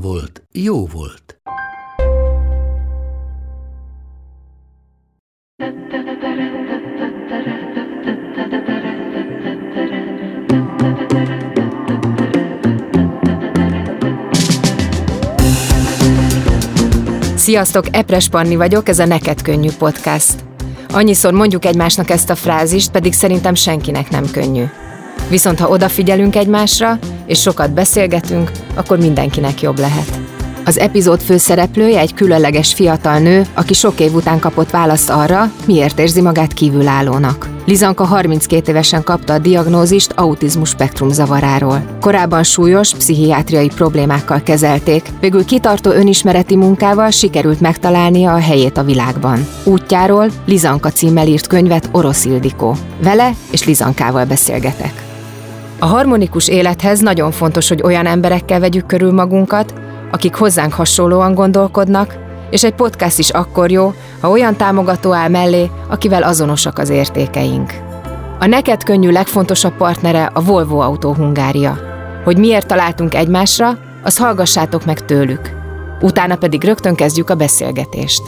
volt, jó volt. Sziasztok, Epres Panni vagyok, ez a Neked Könnyű podcast. Annyiszor mondjuk egymásnak ezt a frázist, pedig szerintem senkinek nem könnyű. Viszont ha odafigyelünk egymásra, és sokat beszélgetünk, akkor mindenkinek jobb lehet. Az epizód főszereplője egy különleges fiatal nő, aki sok év után kapott választ arra, miért érzi magát kívülállónak. Lizanka 32 évesen kapta a diagnózist autizmus spektrum zavaráról. Korábban súlyos pszichiátriai problémákkal kezelték, végül kitartó önismereti munkával sikerült megtalálnia a helyét a világban. Útjáról Lizanka címmel írt könyvet Orosz Ildikó. Vele és Lizankával beszélgetek. A harmonikus élethez nagyon fontos, hogy olyan emberekkel vegyük körül magunkat, akik hozzánk hasonlóan gondolkodnak, és egy podcast is akkor jó, ha olyan támogató áll mellé, akivel azonosak az értékeink. A neked könnyű legfontosabb partnere a Volvo Autó Hungária. Hogy miért találtunk egymásra, az hallgassátok meg tőlük. Utána pedig rögtön kezdjük a beszélgetést.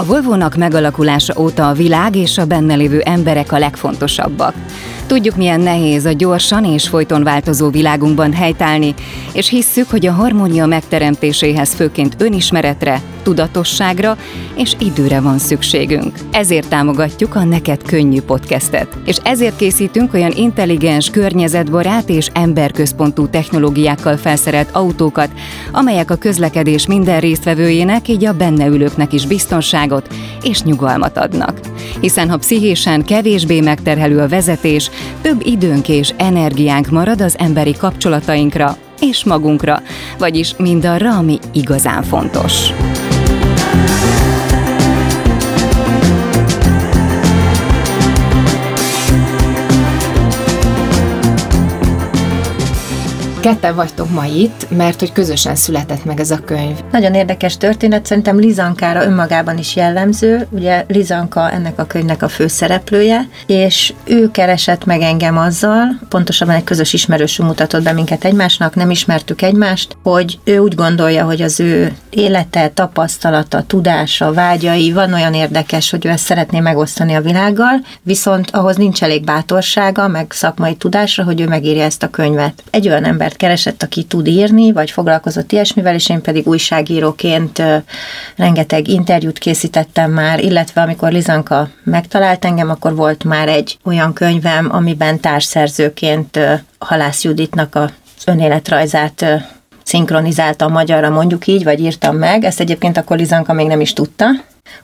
A Volvo-nak megalakulása óta a világ és a benne lévő emberek a legfontosabbak. Tudjuk, milyen nehéz a gyorsan és folyton változó világunkban helytállni, és hisszük, hogy a harmónia megteremtéséhez főként önismeretre, tudatosságra és időre van szükségünk. Ezért támogatjuk a Neked Könnyű podcastet, és ezért készítünk olyan intelligens, környezetbarát és emberközpontú technológiákkal felszerelt autókat, amelyek a közlekedés minden résztvevőjének, így a benne ülőknek is biztonságot és nyugalmat adnak. Hiszen ha pszichésen kevésbé megterhelő a vezetés, több időnk és energiánk marad az emberi kapcsolatainkra és magunkra, vagyis mindarra, ami igazán fontos. Ketten vagytok ma itt, mert hogy közösen született meg ez a könyv. Nagyon érdekes történet, szerintem Lizankára önmagában is jellemző. Ugye Lizanka ennek a könyvnek a főszereplője, és ő keresett meg engem azzal, pontosabban egy közös ismerősünk mutatott be minket egymásnak, nem ismertük egymást, hogy ő úgy gondolja, hogy az ő élete, tapasztalata, tudása, vágyai van olyan érdekes, hogy ő ezt szeretné megosztani a világgal, viszont ahhoz nincs elég bátorsága, meg szakmai tudásra, hogy ő megírja ezt a könyvet. Egy olyan ember embert keresett, aki tud írni, vagy foglalkozott ilyesmivel, és én pedig újságíróként rengeteg interjút készítettem már, illetve amikor Lizanka megtalált engem, akkor volt már egy olyan könyvem, amiben társszerzőként Halász Juditnak a önéletrajzát szinkronizáltam magyarra, mondjuk így, vagy írtam meg. Ezt egyébként akkor Lizanka még nem is tudta,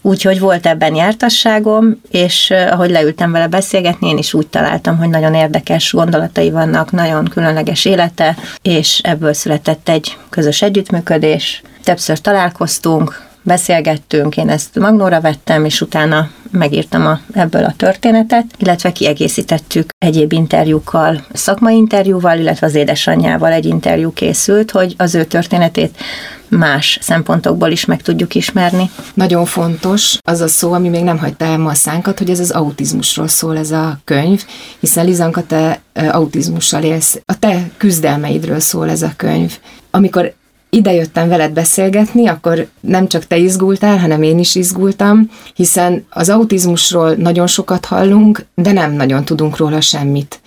Úgyhogy volt ebben jártasságom, és ahogy leültem vele beszélgetni, én is úgy találtam, hogy nagyon érdekes gondolatai vannak, nagyon különleges élete, és ebből született egy közös együttműködés. Többször találkoztunk, beszélgettünk, én ezt magnóra vettem, és utána megírtam a, ebből a történetet, illetve kiegészítettük egyéb interjúkkal, szakmai interjúval, illetve az édesanyjával egy interjú készült, hogy az ő történetét más szempontokból is meg tudjuk ismerni. Nagyon fontos az a szó, ami még nem hagyta el a szánkat, hogy ez az autizmusról szól ez a könyv, hiszen Lizanka, te autizmussal élsz, a te küzdelmeidről szól ez a könyv. Amikor idejöttem veled beszélgetni, akkor nem csak te izgultál, hanem én is izgultam, hiszen az autizmusról nagyon sokat hallunk, de nem nagyon tudunk róla semmit.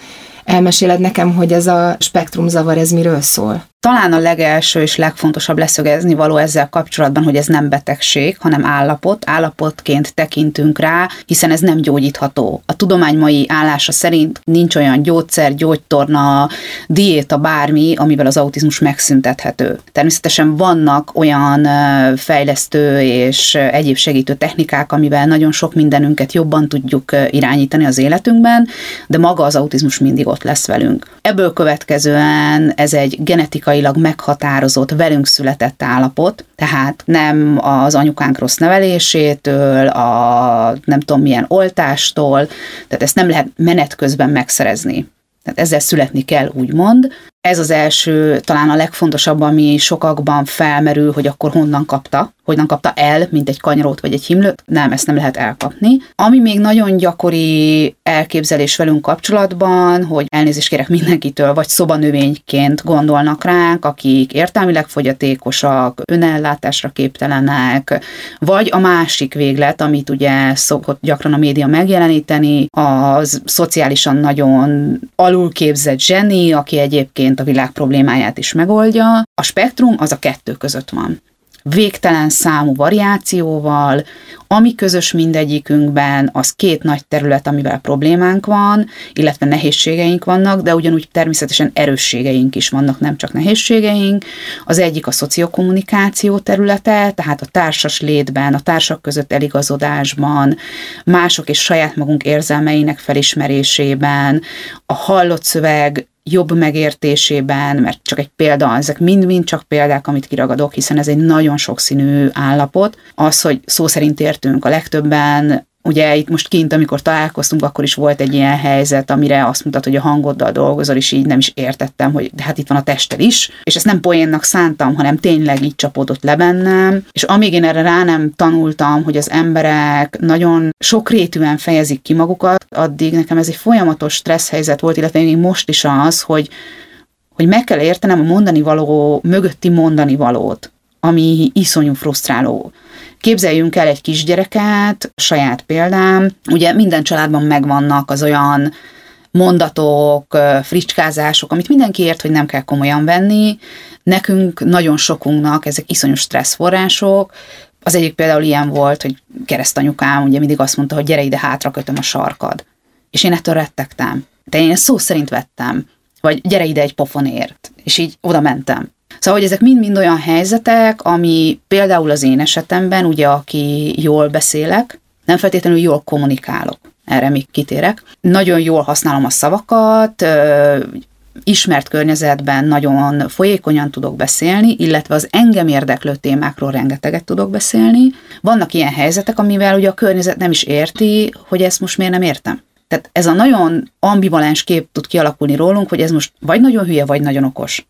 Elmeséled nekem, hogy ez a spektrumzavar, ez miről szól? Talán a legelső és legfontosabb leszögezni való ezzel kapcsolatban, hogy ez nem betegség, hanem állapot. Állapotként tekintünk rá, hiszen ez nem gyógyítható. A tudomány mai állása szerint nincs olyan gyógyszer, gyógytorna, diéta, bármi, amivel az autizmus megszüntethető. Természetesen vannak olyan fejlesztő és egyéb segítő technikák, amivel nagyon sok mindenünket jobban tudjuk irányítani az életünkben, de maga az autizmus mindig ott lesz velünk. Ebből következően ez egy genetikailag meghatározott, velünk született állapot, tehát nem az anyukánk rossz nevelésétől, a nem tudom milyen oltástól, tehát ezt nem lehet menet közben megszerezni. Tehát ezzel születni kell, úgymond. Ez az első, talán a legfontosabb, ami sokakban felmerül, hogy akkor honnan kapta, honnan kapta el, mint egy kanyarót vagy egy himlőt. Nem, ezt nem lehet elkapni. Ami még nagyon gyakori elképzelés velünk kapcsolatban, hogy elnézést kérek mindenkitől, vagy szobanövényként gondolnak ránk, akik értelmileg fogyatékosak, önellátásra képtelenek, vagy a másik véglet, amit ugye szokott gyakran a média megjeleníteni, az szociálisan nagyon alulképzett zseni, aki egyébként a világ problémáját is megoldja. A spektrum az a kettő között van végtelen számú variációval, ami közös mindegyikünkben, az két nagy terület, amivel problémánk van, illetve nehézségeink vannak, de ugyanúgy természetesen erősségeink is vannak, nem csak nehézségeink. Az egyik a szociokommunikáció területe, tehát a társas létben, a társak között eligazodásban, mások és saját magunk érzelmeinek felismerésében, a hallott szöveg jobb megértésében, mert csak egy példa, ezek mind-mind csak példák, amit kiragadok, hiszen ez egy nagyon sokszínű állapot. Az, hogy szó szerint értünk a legtöbben Ugye itt most kint, amikor találkoztunk, akkor is volt egy ilyen helyzet, amire azt mutat, hogy a hangoddal dolgozol, és így nem is értettem, hogy de hát itt van a tested is, és ezt nem poénnak szántam, hanem tényleg így csapódott le bennem, és amíg én erre rá nem tanultam, hogy az emberek nagyon sokrétűen fejezik ki magukat, addig nekem ez egy folyamatos stressz helyzet volt, illetve még most is az, hogy hogy meg kell értenem a mondani való mögötti mondani valót, ami iszonyú frusztráló. Képzeljünk el egy kisgyereket, saját példám, ugye minden családban megvannak az olyan mondatok, fricskázások, amit mindenki ért, hogy nem kell komolyan venni. Nekünk, nagyon sokunknak ezek iszonyos stresszforrások. Az egyik például ilyen volt, hogy keresztanyukám ugye mindig azt mondta, hogy gyere ide, hátra kötöm a sarkad. És én ettől rettegtem. De én szó szerint vettem. Vagy gyere ide egy pofonért. És így oda mentem. Szóval, hogy ezek mind-mind olyan helyzetek, ami például az én esetemben, ugye, aki jól beszélek, nem feltétlenül jól kommunikálok, erre még kitérek. Nagyon jól használom a szavakat, ismert környezetben nagyon folyékonyan tudok beszélni, illetve az engem érdeklő témákról rengeteget tudok beszélni. Vannak ilyen helyzetek, amivel ugye a környezet nem is érti, hogy ezt most miért nem értem. Tehát ez a nagyon ambivalens kép tud kialakulni rólunk, hogy ez most vagy nagyon hülye, vagy nagyon okos.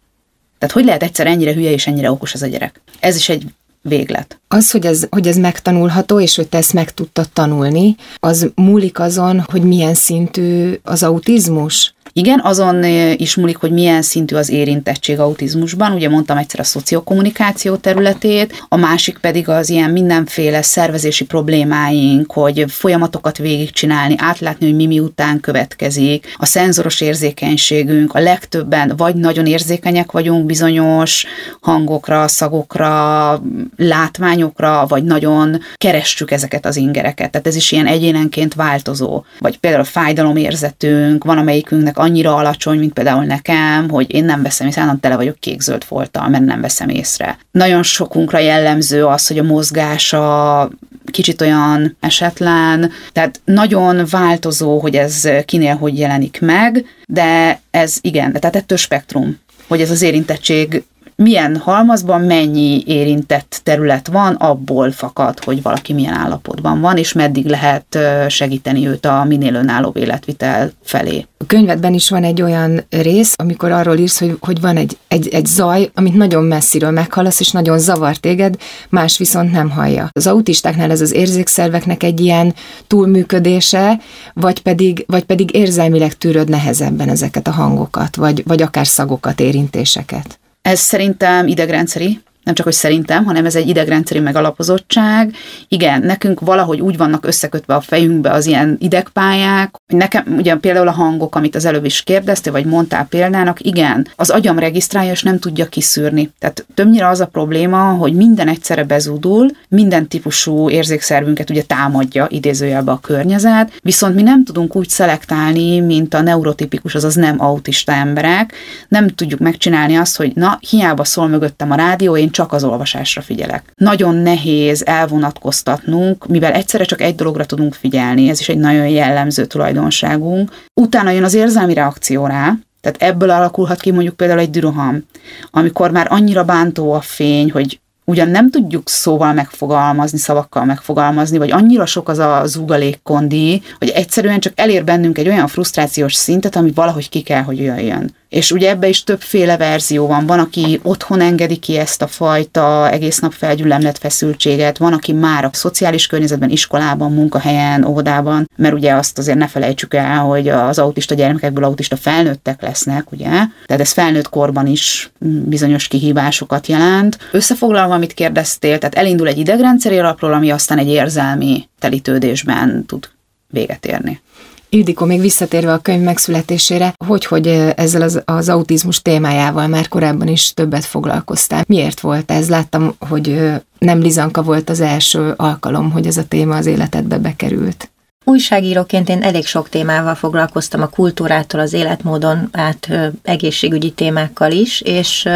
Tehát hogy lehet egyszer ennyire hülye és ennyire okos ez a gyerek? Ez is egy véglet. Az, hogy ez, hogy ez megtanulható, és hogy te ezt meg tudtad tanulni, az múlik azon, hogy milyen szintű az autizmus? Igen, azon is múlik, hogy milyen szintű az érintettség autizmusban. Ugye mondtam egyszer a szociokommunikáció területét, a másik pedig az ilyen mindenféle szervezési problémáink, hogy folyamatokat végigcsinálni, átlátni, hogy mi miután következik, a szenzoros érzékenységünk, a legtöbben vagy nagyon érzékenyek vagyunk bizonyos hangokra, szagokra, látványokra, vagy nagyon keressük ezeket az ingereket. Tehát ez is ilyen egyénenként változó. Vagy például a fájdalomérzetünk, van amelyikünknek annyira alacsony, mint például nekem, hogy én nem veszem észre, hanem tele vagyok kék-zöld folttal, mert nem veszem észre. Nagyon sokunkra jellemző az, hogy a mozgása kicsit olyan esetlen, tehát nagyon változó, hogy ez kinél hogy jelenik meg, de ez igen, tehát ettől spektrum, hogy ez az érintettség milyen halmazban mennyi érintett terület van, abból fakad, hogy valaki milyen állapotban van, és meddig lehet segíteni őt a minél önálló életvitel felé. A könyvedben is van egy olyan rész, amikor arról írsz, hogy, hogy van egy, egy, egy zaj, amit nagyon messziről meghallasz, és nagyon zavar téged, más viszont nem hallja. Az autistáknál ez az érzékszerveknek egy ilyen túlműködése, vagy pedig, vagy pedig érzelmileg tűröd nehezebben ezeket a hangokat, vagy, vagy akár szagokat, érintéseket. Ez szerintem idegrendszeri, nem csak, hogy szerintem, hanem ez egy idegrendszeri megalapozottság. Igen, nekünk valahogy úgy vannak összekötve a fejünkbe az ilyen idegpályák, hogy nekem ugye például a hangok, amit az előbb is kérdezte, vagy mondtál példának, igen, az agyam regisztrálja, és nem tudja kiszűrni. Tehát többnyire az a probléma, hogy minden egyszerre bezúdul, minden típusú érzékszervünket ugye támadja idézőjelbe a környezet, viszont mi nem tudunk úgy szelektálni, mint a neurotipikus, azaz nem autista emberek, nem tudjuk megcsinálni azt, hogy na, hiába szól mögöttem a rádió, én csak az olvasásra figyelek. Nagyon nehéz elvonatkoztatnunk, mivel egyszerre csak egy dologra tudunk figyelni, ez is egy nagyon jellemző tulajdonságunk. Utána jön az érzelmi reakció rá, tehát ebből alakulhat ki mondjuk például egy düroham, amikor már annyira bántó a fény, hogy ugyan nem tudjuk szóval megfogalmazni, szavakkal megfogalmazni, vagy annyira sok az a zúgalékkondi, hogy egyszerűen csak elér bennünk egy olyan frusztrációs szintet, ami valahogy ki kell, hogy jöjjön. És ugye ebbe is többféle verzió van. Van, aki otthon engedi ki ezt a fajta egész nap felgyüllemlett feszültséget, van, aki már a szociális környezetben, iskolában, munkahelyen, óvodában, mert ugye azt azért ne felejtsük el, hogy az autista gyermekekből autista felnőttek lesznek, ugye? Tehát ez felnőtt korban is bizonyos kihívásokat jelent. Összefoglalva, amit kérdeztél, tehát elindul egy idegrendszeri alapról, ami aztán egy érzelmi telítődésben tud véget érni. Ildikó, még visszatérve a könyv megszületésére, hogy, hogy ezzel az, az autizmus témájával már korábban is többet foglalkoztál. Miért volt ez? Láttam, hogy nem Lizanka volt az első alkalom, hogy ez a téma az életedbe bekerült. Újságíróként én elég sok témával foglalkoztam, a kultúrától, az életmódon át egészségügyi témákkal is, és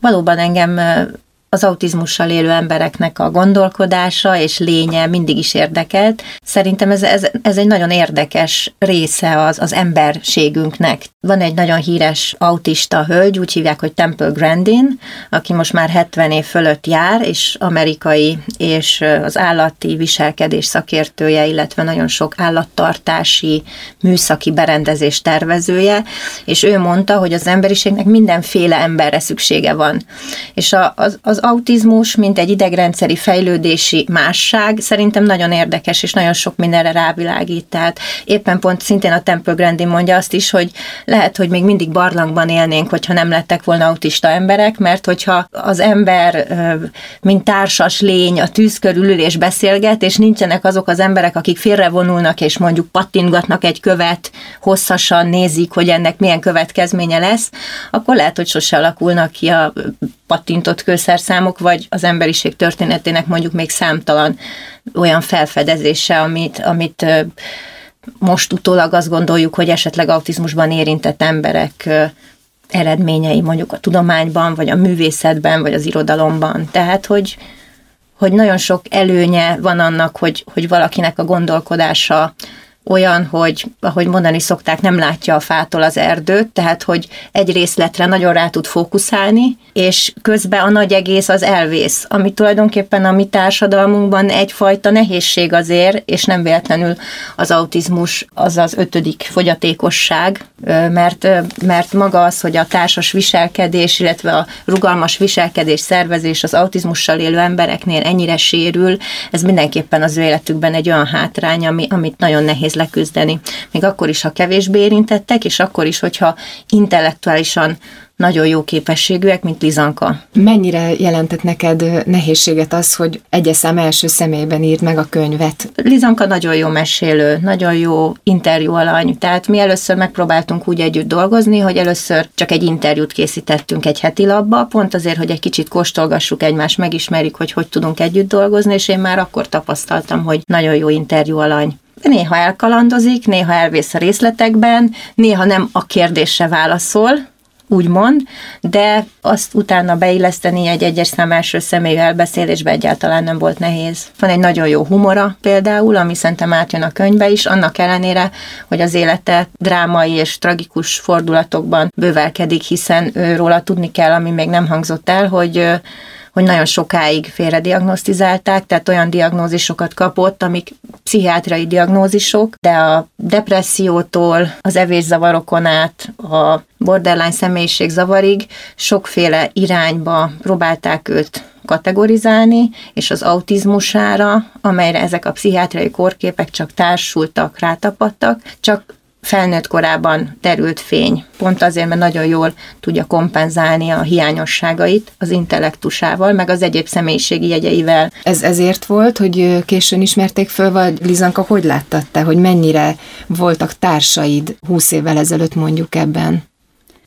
valóban engem az autizmussal élő embereknek a gondolkodása és lénye mindig is érdekelt. Szerintem ez, ez, ez egy nagyon érdekes része az, az emberségünknek. Van egy nagyon híres autista hölgy, úgy hívják, hogy Temple Grandin, aki most már 70 év fölött jár, és amerikai, és az állati viselkedés szakértője, illetve nagyon sok állattartási műszaki berendezés tervezője, és ő mondta, hogy az emberiségnek mindenféle emberre szüksége van. És a, az, az autizmus, mint egy idegrendszeri fejlődési másság szerintem nagyon érdekes, és nagyon sok mindenre rávilágít. Tehát éppen pont szintén a Temple Grandin mondja azt is, hogy lehet, hogy még mindig barlangban élnénk, hogyha nem lettek volna autista emberek, mert hogyha az ember, mint társas lény a tűz körül ül és beszélget, és nincsenek azok az emberek, akik félrevonulnak, és mondjuk pattingatnak egy követ, hosszasan nézik, hogy ennek milyen következménye lesz, akkor lehet, hogy sose alakulnak ki a pattintott kőszerszámok, vagy az emberiség történetének mondjuk még számtalan olyan felfedezése, amit, amit most utólag azt gondoljuk, hogy esetleg autizmusban érintett emberek eredményei mondjuk a tudományban, vagy a művészetben, vagy az irodalomban. Tehát, hogy, hogy nagyon sok előnye van annak, hogy, hogy valakinek a gondolkodása olyan, hogy ahogy mondani szokták, nem látja a fától az erdőt, tehát hogy egy részletre nagyon rá tud fókuszálni, és közben a nagy egész az elvész, ami tulajdonképpen a mi társadalmunkban egyfajta nehézség azért, és nem véletlenül az autizmus az az ötödik fogyatékosság, mert, mert maga az, hogy a társas viselkedés, illetve a rugalmas viselkedés szervezés az autizmussal élő embereknél ennyire sérül, ez mindenképpen az ő életükben egy olyan hátrány, ami, amit nagyon nehéz leküzdeni. Még akkor is, ha kevésbé érintettek, és akkor is, hogyha intellektuálisan nagyon jó képességűek, mint Lizanka. Mennyire jelentett neked nehézséget az, hogy egyes szám első személyben írd meg a könyvet? Lizanka nagyon jó mesélő, nagyon jó interjú alany, tehát mi először megpróbáltunk úgy együtt dolgozni, hogy először csak egy interjút készítettünk egy heti labba, pont azért, hogy egy kicsit kóstolgassuk egymást, megismerjük, hogy hogy tudunk együtt dolgozni, és én már akkor tapasztaltam, hogy nagyon jó interjú alany néha elkalandozik, néha elvész a részletekben, néha nem a kérdésre válaszol, úgymond, de azt utána beilleszteni egy egyes szám első személyű elbeszélésbe egyáltalán nem volt nehéz. Van egy nagyon jó humora például, ami szerintem átjön a könyvbe is, annak ellenére, hogy az élete drámai és tragikus fordulatokban bővelkedik, hiszen róla tudni kell, ami még nem hangzott el, hogy hogy nagyon sokáig félrediagnosztizálták, tehát olyan diagnózisokat kapott, amik pszichiátriai diagnózisok, de a depressziótól, az evészavarokon át, a borderline személyiségzavarig sokféle irányba próbálták őt kategorizálni, és az autizmusára, amelyre ezek a pszichiátriai kórképek csak társultak, rátapadtak, csak felnőtt korában derült fény. Pont azért, mert nagyon jól tudja kompenzálni a hiányosságait az intellektusával, meg az egyéb személyiségi jegyeivel. Ez ezért volt, hogy későn ismerték föl, vagy Lizanka, hogy láttad te, hogy mennyire voltak társaid 20 évvel ezelőtt mondjuk ebben?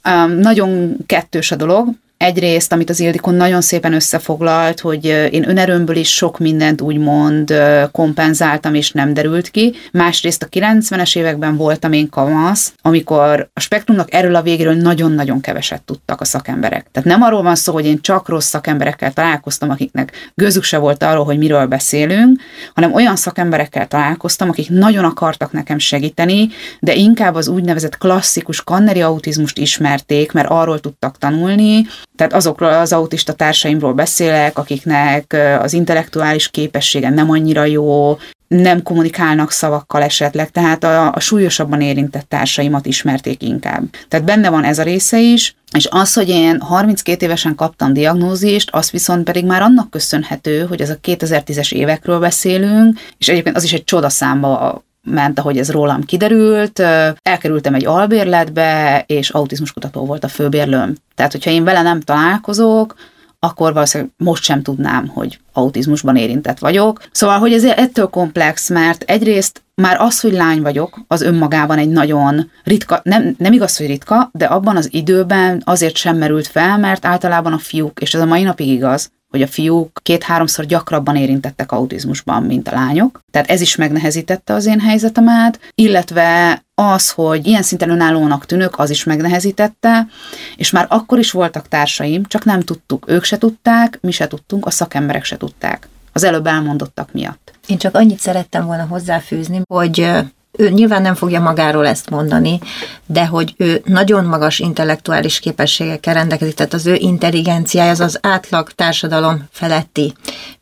Um, nagyon kettős a dolog. Egyrészt, amit az Ildikon nagyon szépen összefoglalt, hogy én önerőmből is sok mindent úgymond kompenzáltam, és nem derült ki. Másrészt a 90-es években voltam én kamasz, amikor a spektrumnak erről a végéről nagyon-nagyon keveset tudtak a szakemberek. Tehát nem arról van szó, hogy én csak rossz szakemberekkel találkoztam, akiknek gözük se volt arról, hogy miről beszélünk, hanem olyan szakemberekkel találkoztam, akik nagyon akartak nekem segíteni, de inkább az úgynevezett klasszikus kanneri autizmust ismerték, mert arról tudtak tanulni, tehát azokról az autista társaimról beszélek, akiknek az intellektuális képessége nem annyira jó, nem kommunikálnak szavakkal esetleg, tehát a, a súlyosabban érintett társaimat ismerték inkább. Tehát benne van ez a része is, és az, hogy én 32 évesen kaptam diagnózist, az viszont pedig már annak köszönhető, hogy ez a 2010-es évekről beszélünk, és egyébként az is egy csodaszámba ment, ahogy ez rólam kiderült. Elkerültem egy albérletbe, és autizmuskutató volt a főbérlőm. Tehát, hogyha én vele nem találkozok, akkor valószínűleg most sem tudnám, hogy autizmusban érintett vagyok. Szóval, hogy ez ettől komplex, mert egyrészt már az, hogy lány vagyok, az önmagában egy nagyon ritka, nem, nem igaz, hogy ritka, de abban az időben azért sem merült fel, mert általában a fiúk, és ez a mai napig igaz, hogy a fiúk két-háromszor gyakrabban érintettek autizmusban, mint a lányok. Tehát ez is megnehezítette az én helyzetemet, illetve az, hogy ilyen szinten önállónak tűnök, az is megnehezítette, és már akkor is voltak társaim, csak nem tudtuk. Ők se tudták, mi se tudtunk, a szakemberek se tudták. Az előbb elmondottak miatt. Én csak annyit szerettem volna hozzáfűzni, hogy ő nyilván nem fogja magáról ezt mondani, de hogy ő nagyon magas intellektuális képességekkel rendelkezik, tehát az ő intelligenciája az az átlag társadalom feletti.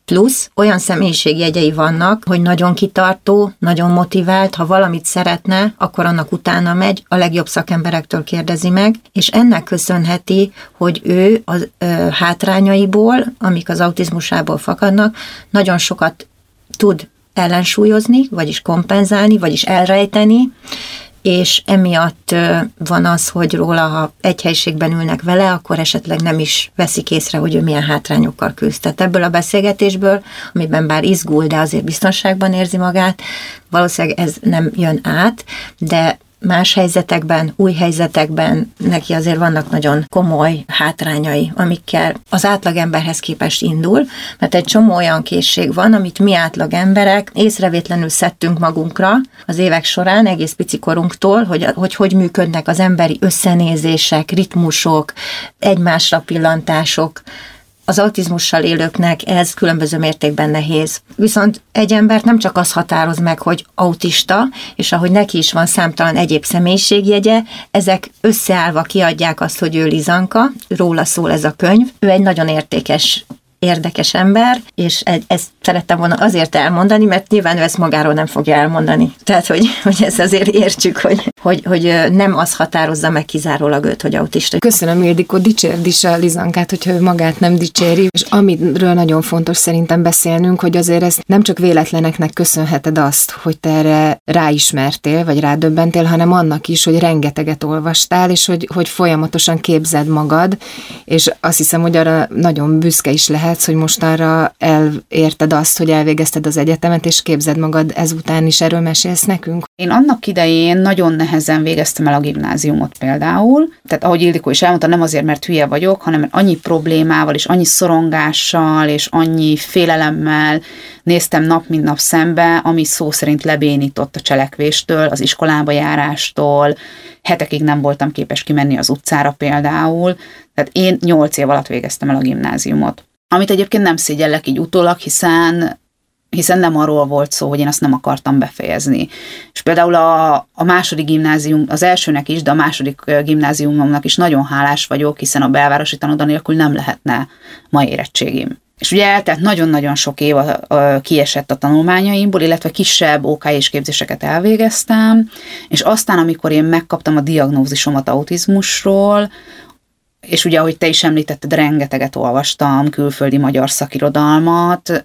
Plusz olyan személyiségjegyei vannak, hogy nagyon kitartó, nagyon motivált, ha valamit szeretne, akkor annak utána megy, a legjobb szakemberektől kérdezi meg, és ennek köszönheti, hogy ő a hátrányaiból, amik az autizmusából fakadnak, nagyon sokat tud ellensúlyozni, vagyis kompenzálni, vagyis elrejteni, és emiatt van az, hogy róla, ha egy helyiségben ülnek vele, akkor esetleg nem is veszik észre, hogy ő milyen hátrányokkal küzd. Tehát ebből a beszélgetésből, amiben bár izgul, de azért biztonságban érzi magát, valószínűleg ez nem jön át, de más helyzetekben, új helyzetekben neki azért vannak nagyon komoly hátrányai, amikkel az átlagemberhez képest indul, mert egy csomó olyan készség van, amit mi átlagemberek észrevétlenül szedtünk magunkra az évek során, egész pici korunktól, hogy hogy, hogy működnek az emberi összenézések, ritmusok, egymásra pillantások, az autizmussal élőknek ez különböző mértékben nehéz. Viszont egy embert nem csak az határoz meg, hogy autista, és ahogy neki is van számtalan egyéb személyiségjegye, ezek összeállva kiadják azt, hogy ő Lizanka, róla szól ez a könyv. Ő egy nagyon értékes érdekes ember, és ezt szerettem volna azért elmondani, mert nyilván ő ezt magáról nem fogja elmondani. Tehát, hogy, hogy ezt azért értsük, hogy, hogy, hogy nem az határozza meg kizárólag őt, hogy autista. Köszönöm, Ildikó, dicsérd is a Lizankát, hogyha ő magát nem dicséri, és amiről nagyon fontos szerintem beszélnünk, hogy azért ez nem csak véletleneknek köszönheted azt, hogy te erre ráismertél, vagy rádöbbentél, hanem annak is, hogy rengeteget olvastál, és hogy, hogy folyamatosan képzed magad, és azt hiszem, hogy arra nagyon büszke is lehet, lehetsz, hogy mostanra elérted azt, hogy elvégezted az egyetemet, és képzed magad ezután is, erről mesélsz nekünk? Én annak idején nagyon nehezen végeztem el a gimnáziumot például, tehát ahogy Ildikó is elmondta, nem azért, mert hülye vagyok, hanem annyi problémával, és annyi szorongással, és annyi félelemmel néztem nap mint nap szembe, ami szó szerint lebénított a cselekvéstől, az iskolába járástól, hetekig nem voltam képes kimenni az utcára például, tehát én nyolc év alatt végeztem el a gimnáziumot amit egyébként nem szégyellek így utólag, hiszen hiszen nem arról volt szó, hogy én azt nem akartam befejezni. És például a, a második gimnázium, az elsőnek is, de a második gimnáziumomnak is nagyon hálás vagyok, hiszen a belvárosi tanoda nélkül nem lehetne ma érettségim. És ugye eltelt nagyon-nagyon sok év a, a, kiesett a tanulmányaimból, illetve kisebb OK és képzéseket elvégeztem, és aztán, amikor én megkaptam a diagnózisomat autizmusról, és ugye, ahogy te is említetted, rengeteget olvastam külföldi magyar szakirodalmat,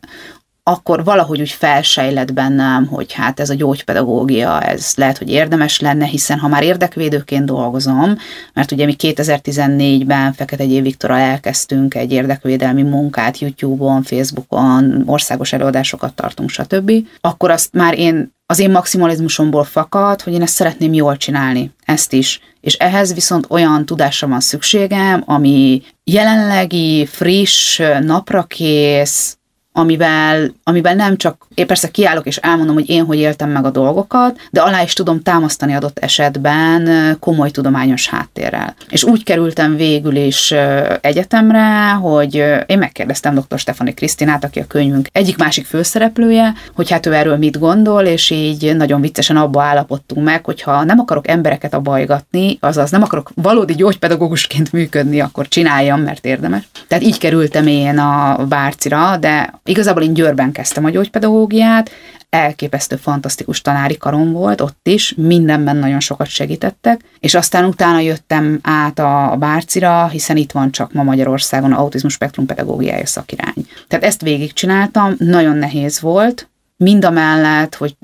akkor valahogy úgy felsejlett bennem, hogy hát ez a gyógypedagógia, ez lehet, hogy érdemes lenne, hiszen ha már érdekvédőként dolgozom, mert ugye mi 2014-ben Fekete Gyév Viktorral elkezdtünk egy érdekvédelmi munkát YouTube-on, Facebookon, országos előadásokat tartunk, stb., akkor azt már én az én maximalizmusomból fakad, hogy én ezt szeretném jól csinálni, ezt is. És ehhez viszont olyan tudásra van szükségem, ami jelenlegi, friss, naprakész, amivel, amivel nem csak, én persze kiállok és elmondom, hogy én hogy éltem meg a dolgokat, de alá is tudom támasztani adott esetben komoly tudományos háttérrel. És úgy kerültem végül is egyetemre, hogy én megkérdeztem dr. Stefani Krisztinát, aki a könyvünk egyik-másik főszereplője, hogy hát ő erről mit gondol, és így nagyon viccesen abba állapodtunk meg, hogyha nem akarok embereket abajgatni, azaz nem akarok valódi gyógypedagógusként működni, akkor csináljam, mert érdemes. Tehát így kerültem én a bárcira, de Igazából én Győrben kezdtem a gyógypedagógiát, elképesztő, fantasztikus tanári karom volt ott is, mindenben nagyon sokat segítettek, és aztán utána jöttem át a Bárcira, hiszen itt van csak ma Magyarországon autizmus spektrum pedagógiája szakirány. Tehát ezt végigcsináltam, nagyon nehéz volt, mind a mellett, hogy,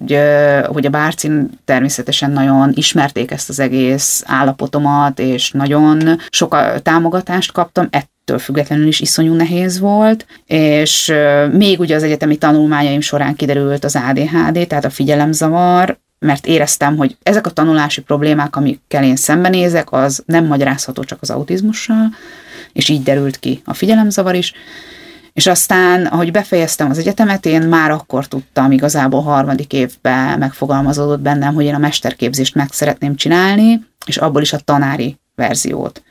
hogy a Bárcin természetesen nagyon ismerték ezt az egész állapotomat, és nagyon sok támogatást kaptam, ettől függetlenül is iszonyú nehéz volt, és még ugye az egyetemi tanulmányaim során kiderült az ADHD, tehát a figyelemzavar, mert éreztem, hogy ezek a tanulási problémák, amikkel én szembenézek, az nem magyarázható csak az autizmussal, és így derült ki a figyelemzavar is, és aztán, ahogy befejeztem az egyetemet, én már akkor tudtam, igazából harmadik évben megfogalmazódott bennem, hogy én a mesterképzést meg szeretném csinálni, és abból is a tanári verziót.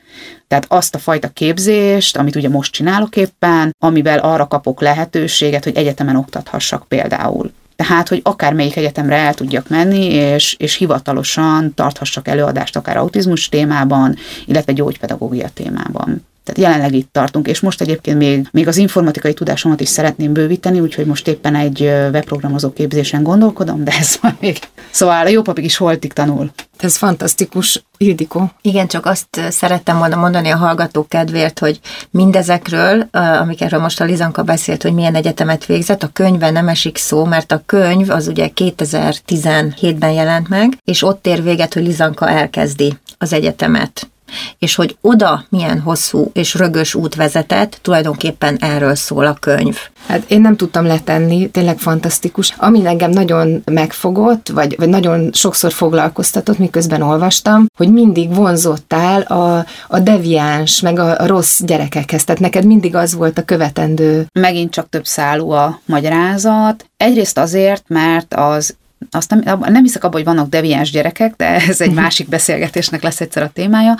Tehát azt a fajta képzést, amit ugye most csinálok éppen, amivel arra kapok lehetőséget, hogy egyetemen oktathassak például. Tehát, hogy akár melyik egyetemre el tudjak menni, és, és hivatalosan tarthassak előadást akár autizmus témában, illetve gyógypedagógia témában. Tehát jelenleg itt tartunk, és most egyébként még, még az informatikai tudásomat is szeretném bővíteni, úgyhogy most éppen egy webprogramozó képzésen gondolkodom, de ez majd még. Szóval a jó papig is holtig tanul. Ez fantasztikus, Ildikó. Igen, csak azt szerettem volna mondani a hallgatók kedvéért, hogy mindezekről, amikről most a Lizanka beszélt, hogy milyen egyetemet végzett, a könyvben nem esik szó, mert a könyv az ugye 2017-ben jelent meg, és ott ér véget, hogy Lizanka elkezdi az egyetemet és hogy oda milyen hosszú és rögös út vezetett, tulajdonképpen erről szól a könyv. Hát én nem tudtam letenni, tényleg fantasztikus. Ami engem nagyon megfogott, vagy, vagy nagyon sokszor foglalkoztatott, miközben olvastam, hogy mindig vonzottál a, a deviáns, meg a, a rossz gyerekekhez. Tehát neked mindig az volt a követendő. Megint csak több szálú a magyarázat. Egyrészt azért, mert az azt nem, nem hiszek abban, hogy vannak deviáns gyerekek, de ez egy másik beszélgetésnek lesz egyszer a témája.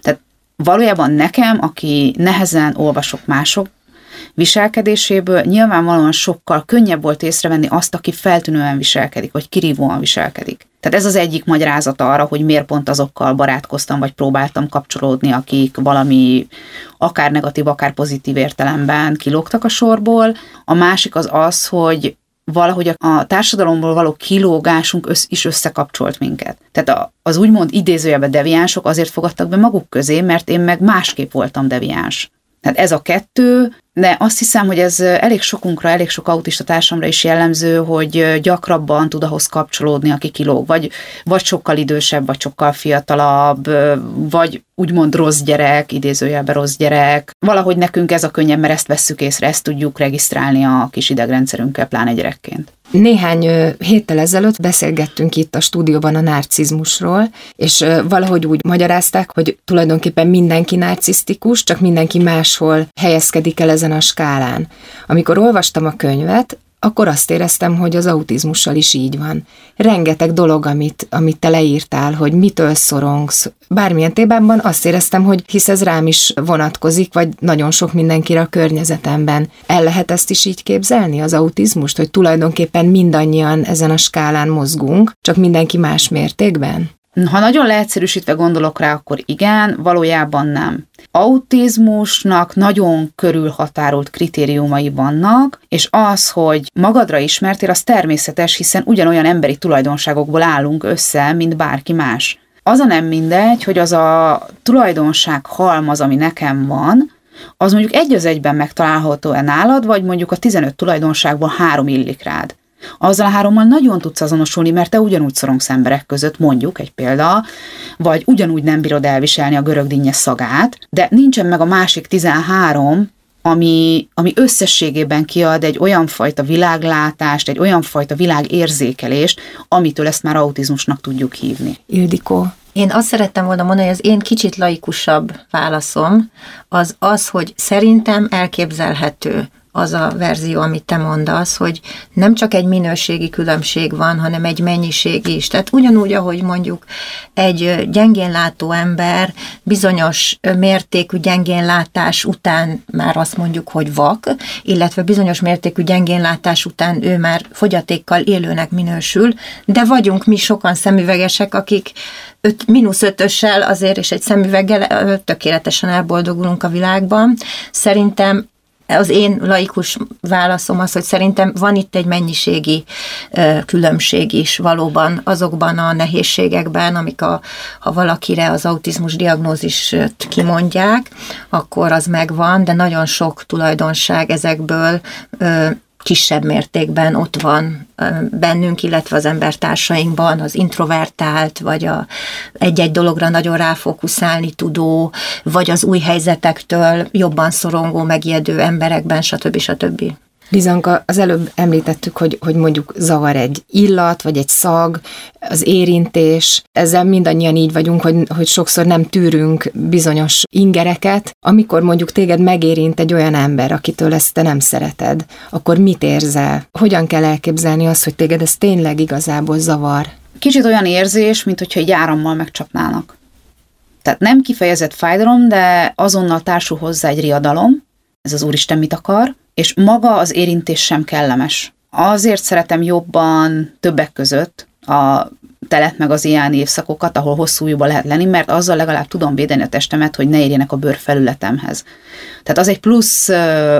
Tehát valójában nekem, aki nehezen olvasok mások viselkedéséből, nyilvánvalóan sokkal könnyebb volt észrevenni azt, aki feltűnően viselkedik, vagy kirívóan viselkedik. Tehát ez az egyik magyarázat arra, hogy miért pont azokkal barátkoztam, vagy próbáltam kapcsolódni, akik valami akár negatív, akár pozitív értelemben kilógtak a sorból. A másik az az, hogy valahogy a, társadalomból való kilógásunk össz, is összekapcsolt minket. Tehát a, az úgymond idézőjelben deviánsok azért fogadtak be maguk közé, mert én meg másképp voltam deviáns. Tehát ez a kettő, de azt hiszem, hogy ez elég sokunkra, elég sok autista társamra is jellemző, hogy gyakrabban tud ahhoz kapcsolódni, aki kilóg, vagy, vagy sokkal idősebb, vagy sokkal fiatalabb, vagy úgymond rossz gyerek, idézőjelben rossz gyerek. Valahogy nekünk ez a könnyebb, mert ezt vesszük észre, ezt tudjuk regisztrálni a kis idegrendszerünkkel, pláne gyerekként. Néhány héttel ezelőtt beszélgettünk itt a stúdióban a narcizmusról, és valahogy úgy magyarázták, hogy tulajdonképpen mindenki narcisztikus, csak mindenki máshol helyezkedik el ezen a skálán. Amikor olvastam a könyvet, akkor azt éreztem, hogy az autizmussal is így van. Rengeteg dolog, amit, amit te leírtál, hogy mitől szorongsz, bármilyen témában azt éreztem, hogy hisz ez rám is vonatkozik, vagy nagyon sok mindenkire a környezetemben. El lehet ezt is így képzelni, az autizmust, hogy tulajdonképpen mindannyian ezen a skálán mozgunk, csak mindenki más mértékben? Ha nagyon leegyszerűsítve gondolok rá, akkor igen, valójában nem. Autizmusnak nagyon körülhatárolt kritériumai vannak, és az, hogy magadra ismertél, az természetes, hiszen ugyanolyan emberi tulajdonságokból állunk össze, mint bárki más. Az a nem mindegy, hogy az a tulajdonság halmaz, ami nekem van, az mondjuk egy az egyben megtalálható-e nálad, vagy mondjuk a 15 tulajdonságból három illik rád. Azzal a hárommal nagyon tudsz azonosulni, mert te ugyanúgy szorongsz emberek között, mondjuk egy példa, vagy ugyanúgy nem bírod elviselni a görög dinnye szagát, de nincsen meg a másik 13, ami, ami összességében kiad egy olyan fajta világlátást, egy olyan fajta világérzékelést, amitől ezt már autizmusnak tudjuk hívni. Ildikó, Én azt szerettem volna mondani, hogy az én kicsit laikusabb válaszom az az, hogy szerintem elképzelhető az a verzió, amit te mondasz, hogy nem csak egy minőségi különbség van, hanem egy mennyiségi is. Tehát ugyanúgy, ahogy mondjuk egy gyengén látó ember bizonyos mértékű gyengénlátás után már azt mondjuk, hogy vak, illetve bizonyos mértékű gyengénlátás után ő már fogyatékkal élőnek minősül, de vagyunk mi sokan szemüvegesek, akik öt, mínusz ötössel azért és egy szemüveggel tökéletesen elboldogulunk a világban. Szerintem az én laikus válaszom az, hogy szerintem van itt egy mennyiségi különbség is valóban azokban a nehézségekben, amik a, ha valakire az autizmus diagnózist kimondják, akkor az megvan, de nagyon sok tulajdonság ezekből kisebb mértékben ott van bennünk, illetve az embertársainkban, az introvertált, vagy a egy-egy dologra nagyon ráfókuszálni tudó, vagy az új helyzetektől jobban szorongó, megijedő emberekben, stb. stb. Lizanka, az előbb említettük, hogy, hogy mondjuk zavar egy illat, vagy egy szag, az érintés, ezzel mindannyian így vagyunk, hogy, hogy sokszor nem tűrünk bizonyos ingereket. Amikor mondjuk téged megérint egy olyan ember, akitől ezt te nem szereted, akkor mit érzel? Hogyan kell elképzelni azt, hogy téged ez tényleg igazából zavar? Kicsit olyan érzés, mint hogyha egy árammal megcsapnának. Tehát nem kifejezett fájdalom, de azonnal társul hozzá egy riadalom, ez az Úristen mit akar, és maga az érintés sem kellemes. Azért szeretem jobban többek között a telet meg az ilyen évszakokat, ahol hosszú ujjúba lehet lenni, mert azzal legalább tudom védeni a testemet, hogy ne érjenek a bőrfelületemhez. Tehát az egy plusz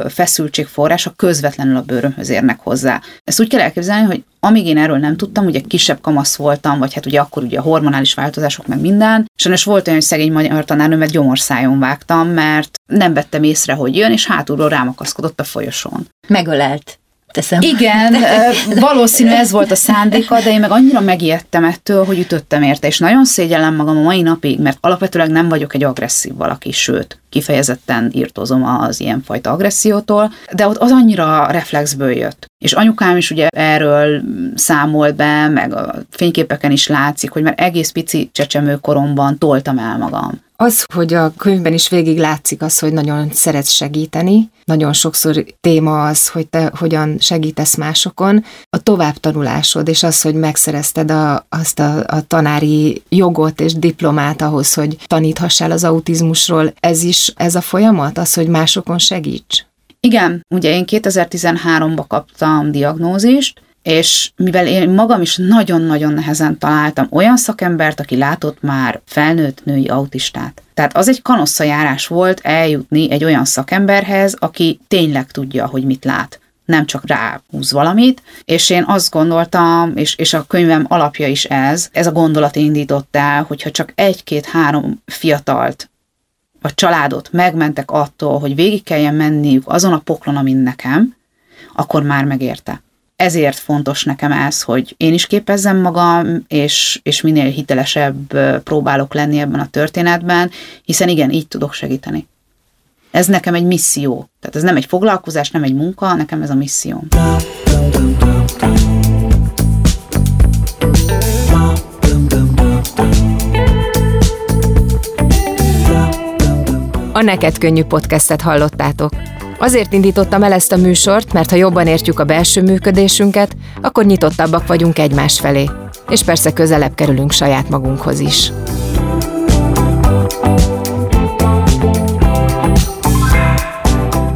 feszültségforrás, a közvetlenül a bőrömhöz érnek hozzá. Ezt úgy kell elképzelni, hogy amíg én erről nem tudtam, ugye kisebb kamasz voltam, vagy hát ugye akkor ugye a hormonális változások meg minden, sajnos volt olyan, hogy szegény magyar tanárnőmet gyomorszájon vágtam, mert nem vettem észre, hogy jön, és hátulról rámakaszkodott a folyosón. Megölelt. Teszem. Igen, valószínű ez volt a szándéka, de én meg annyira megijedtem ettől, hogy ütöttem érte, és nagyon szégyellem magam a mai napig, mert alapvetőleg nem vagyok egy agresszív valaki, sőt, kifejezetten írtozom az ilyenfajta agressziótól, de ott az annyira reflexből jött. És anyukám is ugye erről számolt be, meg a fényképeken is látszik, hogy már egész pici csecsemő koromban toltam el magam. Az, hogy a könyvben is végig látszik az, hogy nagyon szeretsz segíteni, nagyon sokszor téma az, hogy te hogyan segítesz másokon, a továbbtanulásod, és az, hogy megszerezted a, azt a, a tanári jogot és diplomát ahhoz, hogy taníthassál az autizmusról, ez is ez a folyamat, az, hogy másokon segíts? Igen, ugye én 2013-ba kaptam diagnózist, és mivel én magam is nagyon-nagyon nehezen találtam olyan szakembert, aki látott már felnőtt női autistát. Tehát az egy kanosszajárás volt eljutni egy olyan szakemberhez, aki tényleg tudja, hogy mit lát nem csak ráhúz valamit, és én azt gondoltam, és, és a könyvem alapja is ez, ez a gondolat indított el, hogyha csak egy-két-három fiatalt, a családot megmentek attól, hogy végig kelljen menniük azon a poklon, amin nekem, akkor már megérte ezért fontos nekem ez, hogy én is képezzem magam, és, és minél hitelesebb próbálok lenni ebben a történetben, hiszen igen, így tudok segíteni. Ez nekem egy misszió. Tehát ez nem egy foglalkozás, nem egy munka, nekem ez a misszióm. A Neked Könnyű podcastet hallottátok. Azért indítottam el ezt a műsort, mert ha jobban értjük a belső működésünket, akkor nyitottabbak vagyunk egymás felé. És persze közelebb kerülünk saját magunkhoz is.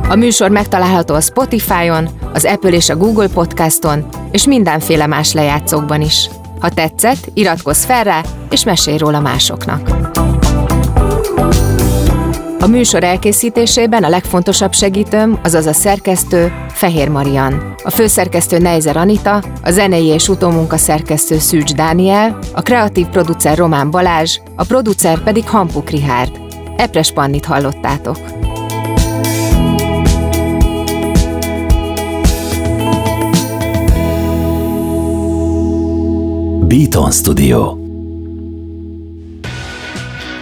A műsor megtalálható a Spotify-on, az Apple és a Google Podcaston, és mindenféle más lejátszókban is. Ha tetszett, iratkozz fel rá, és mesélj róla másoknak. A műsor elkészítésében a legfontosabb segítőm, azaz a szerkesztő, Fehér Marian. A főszerkesztő Neizer Anita, a zenei és utómunka szerkesztő Szűcs Dániel, a kreatív producer Román Balázs, a producer pedig Hampuk Rihárd. Epres Pannit hallottátok. Beaton Studio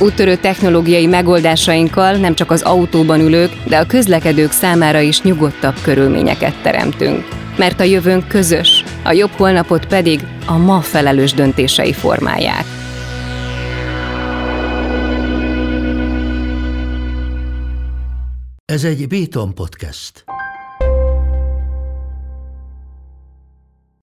Úttörő technológiai megoldásainkkal nem csak az autóban ülők, de a közlekedők számára is nyugodtabb körülményeket teremtünk. Mert a jövőnk közös, a jobb holnapot pedig a ma felelős döntései formálják. Ez egy Béton podcast.